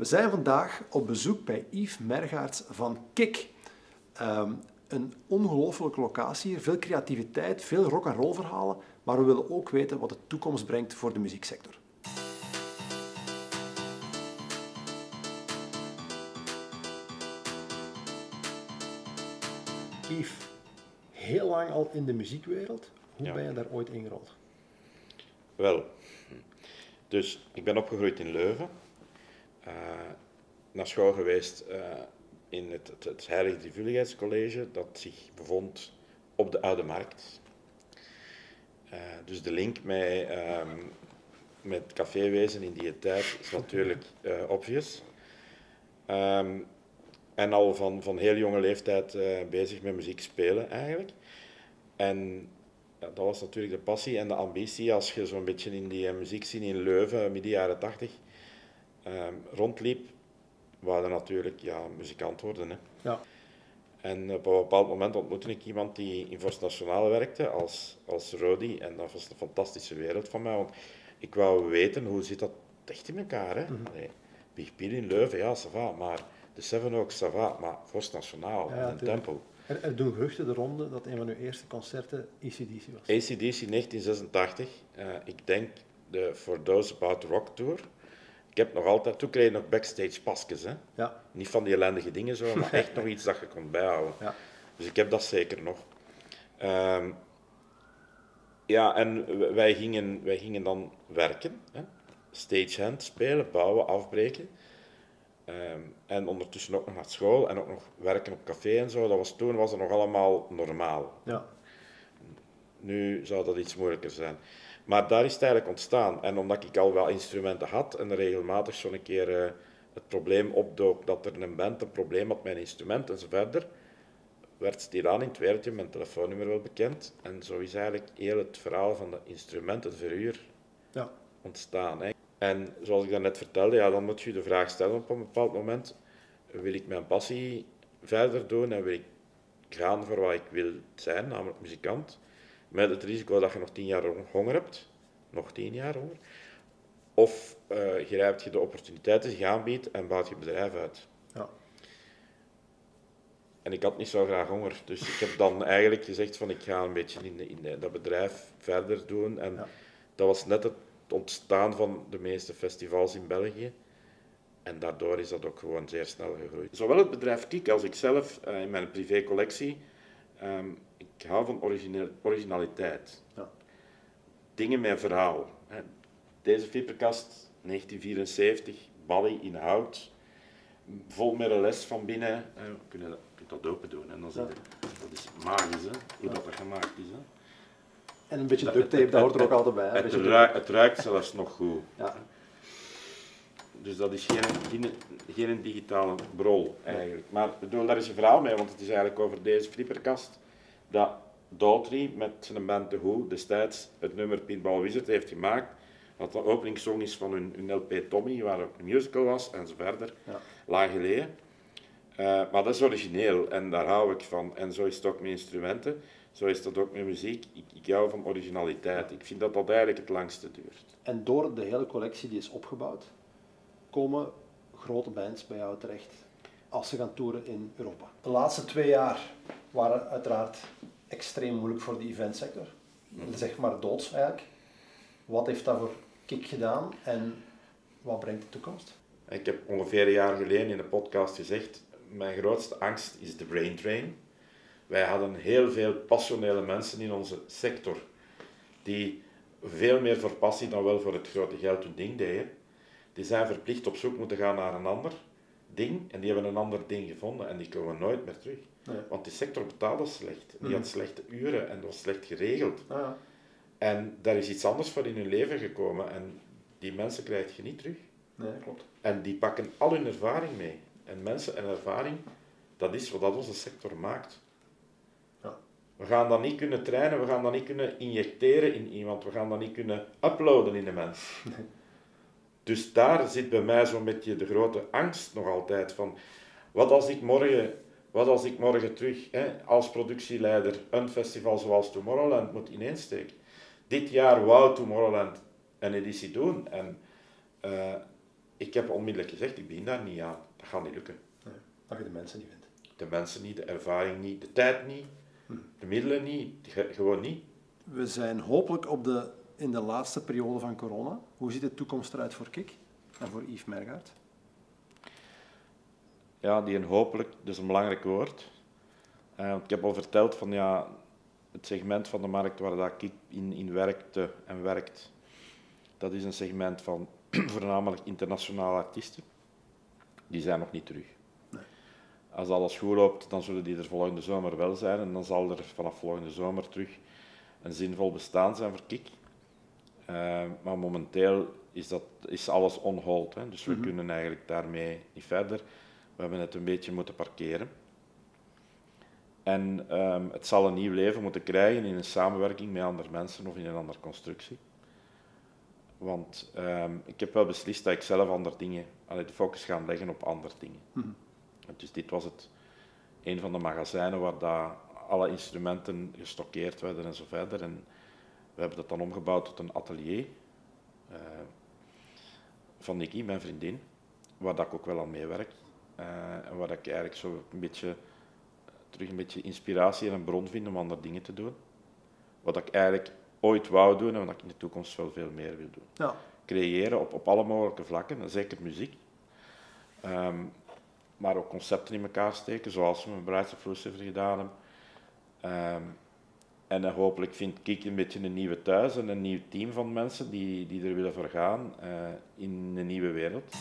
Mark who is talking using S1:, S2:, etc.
S1: We zijn vandaag op bezoek bij Yves Mergaerts van Kik. Ehm, een ongelofelijke locatie hier, veel creativiteit, veel rock and roll verhalen, maar we willen ook weten wat de toekomst brengt voor de muzieksector. Yves, heel lang al in de muziekwereld. Hoe
S2: Ja.
S1: ben je daar ooit ingerold?
S2: Wel, dus ik ben opgegroeid in Leuven. Eh, naar school geweest eh, in het, het, het Heilige dat zich bevond op de Oude Markt. Eh, dus de link met, ehm, met caféwezen in die tijd is natuurlijk obvious. Ehm, en al van, van heel jonge leeftijd bezig met muziek spelen eigenlijk. En ja, dat was natuurlijk de passie en de ambitie als je zo'n beetje in die eh, muziekscene in Leuven, midden jaren 80, ehm, rondliep, wou je natuurlijk ja, muzikant worden. Hè.
S1: Ja.
S2: En op een bepaald moment ontmoette ik iemand die in Vorst Nationale werkte als, als Rodi. En dat was een fantastische wereld van mij, want ik wou weten hoe zit dat echt in elkaar. Hè? Allee, Big Bill in Leuven, ja, ça va, maar de Seven Oaks, ça va, maar Vorst Nationaal,
S1: Ja,
S2: en
S1: tuurlijk.
S2: tempel.
S1: Er, er doen geruchten de ronde dat een van uw eerste concerten ECDC was.
S2: ACDC 1986. eh, ik denk de For Those About Rock Tour. Ik heb nog altijd, toen kreeg je nog backstage pasjes. Hè?
S1: Ja,
S2: Niet van die ellendige dingen zo, maar echt nog iets dat je kon bijhouden.
S1: ja.
S2: Dus ik heb dat zeker nog. Ehm, ja, en wij gingen, wij gingen dan werken. Hè? Stagehand spelen, bouwen, afbreken. Ehm, en ondertussen ook nog naar school en ook nog werken op café en zo. Dat was, toen was het nog allemaal normaal.
S1: ja.
S2: Nu zou dat iets moeilijker zijn. Maar daar is het eigenlijk ontstaan. En omdat ik al wel instrumenten had en regelmatig zo'n keer eh, het probleem opdook dat er een band een probleem had met een instrument en zo verder, werd stilaan in het wereldje mijn telefoonnummer wel bekend. En zo is eigenlijk heel het verhaal van de instrumenten, het verhuur,
S1: ja.
S2: ontstaan. Hè. En zoals ik daarnet vertelde, ja, dan moet je de vraag stellen op een bepaald moment, wil ik mijn passie verder doen en wil ik gaan voor wat ik wil zijn, namelijk muzikant, met het risico dat je nog tien jaar honger hebt, nog tien jaar honger, of eh grijpt je de opportuniteiten die zich aanbiedt en bouwt je bedrijf uit.
S1: ja.
S2: En ik had niet zo graag honger, dus ik heb dan eigenlijk gezegd van ik ga een beetje in, de- in de- dat bedrijf verder doen. En
S1: Ja.
S2: dat was net het ontstaan van de meeste festivals in België. En daardoor is dat ook gewoon zeer snel gegroeid. Zowel het bedrijf Kik als ik zelf eh, in mijn privécollectie, ehm ik hou van originaliteit.
S1: Ja.
S2: Dingen met verhaal. Deze flipperkast, 1974, Bali in hout, vol met een les van binnen. Eh, je kunt dat, je kunt dat open doen en dan je, dat is magisch hè, hoe dat, dat gemaakt is. Hè.
S1: En een beetje duct tape, dat hoort er ook altijd bij.
S2: Het, ruikt, het ruikt zelfs nog goed.
S1: Ja.
S2: Dus dat is geen, geen, geen digitale brol eigenlijk. Maar bedoel, daar is een verhaal mee, want het is eigenlijk over deze flipperkast dat Daughtry met zijn band The Who destijds het nummer Pinball Wizard heeft gemaakt. Dat de openingssong is van hun, hun LP Tommy, waar ook een musical was en zo verder.
S1: Ja.
S2: Lang geleden. Eh, maar dat is origineel en daar hou ik van. En zo is het ook met instrumenten, zo is dat ook met muziek. Ik, ik hou van originaliteit. Ik vind dat dat eigenlijk het langste duurt.
S1: En door de hele collectie die is opgebouwd, komen grote bands bij jou terecht als ze gaan toeren in Europa. De laatste twee jaar waren uiteraard extreem moeilijk voor de eventsector. Zeg maar doods eigenlijk. Wat heeft dat voor kick gedaan en wat brengt de toekomst?
S2: Ik heb ongeveer een jaar geleden in de podcast gezegd, mijn grootste angst is de brain drain. Wij hadden heel veel passionele mensen in onze sector, die veel meer voor passie dan wel voor het grote geld hun ding deden. Die zijn verplicht op zoek moeten gaan naar een ander ding en die hebben een ander ding gevonden en die komen nooit meer terug.
S1: Nee.
S2: Want die sector betaalde slecht, die
S1: Mhm.
S2: had slechte uren en dat was slecht geregeld.
S1: Ah, ja.
S2: En daar is iets anders voor in hun leven gekomen en die mensen krijg je niet terug.
S1: Nee, klopt.
S2: En die pakken al hun ervaring mee. En mensen en ervaring, dat is wat dat onze sector maakt.
S1: Ja.
S2: We gaan dat niet kunnen trainen, we gaan dat niet kunnen injecteren in iemand, we gaan dat niet kunnen uploaden in de mens. Dus daar zit bij mij zo'n beetje de grote angst nog altijd van, wat als ik morgen, wat als ik morgen terug hè, als productieleider een festival zoals Tomorrowland moet ineensteken. Dit jaar wou Tomorrowland een editie doen en eh, ik heb onmiddellijk gezegd, ik begin daar niet aan. Dat gaat niet lukken.
S1: Nee, dat je de mensen niet vindt.
S2: De mensen niet, de ervaring niet, de tijd niet, hm. de middelen niet, gewoon niet.
S1: We zijn hopelijk op de, in de laatste periode van corona. Hoe ziet de toekomst eruit voor Kik en voor Yves Mergaard?
S2: Ja, die een hopelijk, is een belangrijk woord. Uh, ik heb al verteld van ja, het segment van de markt waar dat Kik in, in werkte en werkt, dat is een segment van voornamelijk internationale artiesten. Die zijn nog niet terug. Nee. Als alles goed loopt, dan zullen die er volgende zomer wel zijn en dan zal er vanaf volgende zomer terug een zinvol bestaan zijn voor Kik. Uh, maar momenteel is, dat, is alles on hold, hè. dus we mhm. kunnen eigenlijk daarmee niet verder. We hebben het een beetje moeten parkeren. En um, het zal een nieuw leven moeten krijgen in een samenwerking met andere mensen of in een andere constructie. Want um, ik heb wel beslist dat ik zelf andere dingen, allee, de focus ga leggen op andere dingen. Mm Dus dit was het, een van de magazijnen waar daar alle instrumenten gestockeerd werden en zo verder. En we hebben dat dan omgebouwd tot een atelier uh, van Nicky, mijn vriendin, waar dat ik ook wel aan meewerk. Uh, en waar ik eigenlijk zo een beetje, terug een beetje inspiratie en een bron vind om andere dingen te doen. Wat ik eigenlijk ooit wou doen en wat ik in de toekomst wel veel meer wil doen. Ja. Creëren op, op alle mogelijke vlakken, zeker muziek. Um, maar ook concepten in elkaar steken, zoals we met Brights of gedaan hebben. Um, en hopelijk vind ik een beetje een nieuwe thuis en een nieuw team van mensen die, die er willen voor gaan uh, in een nieuwe wereld.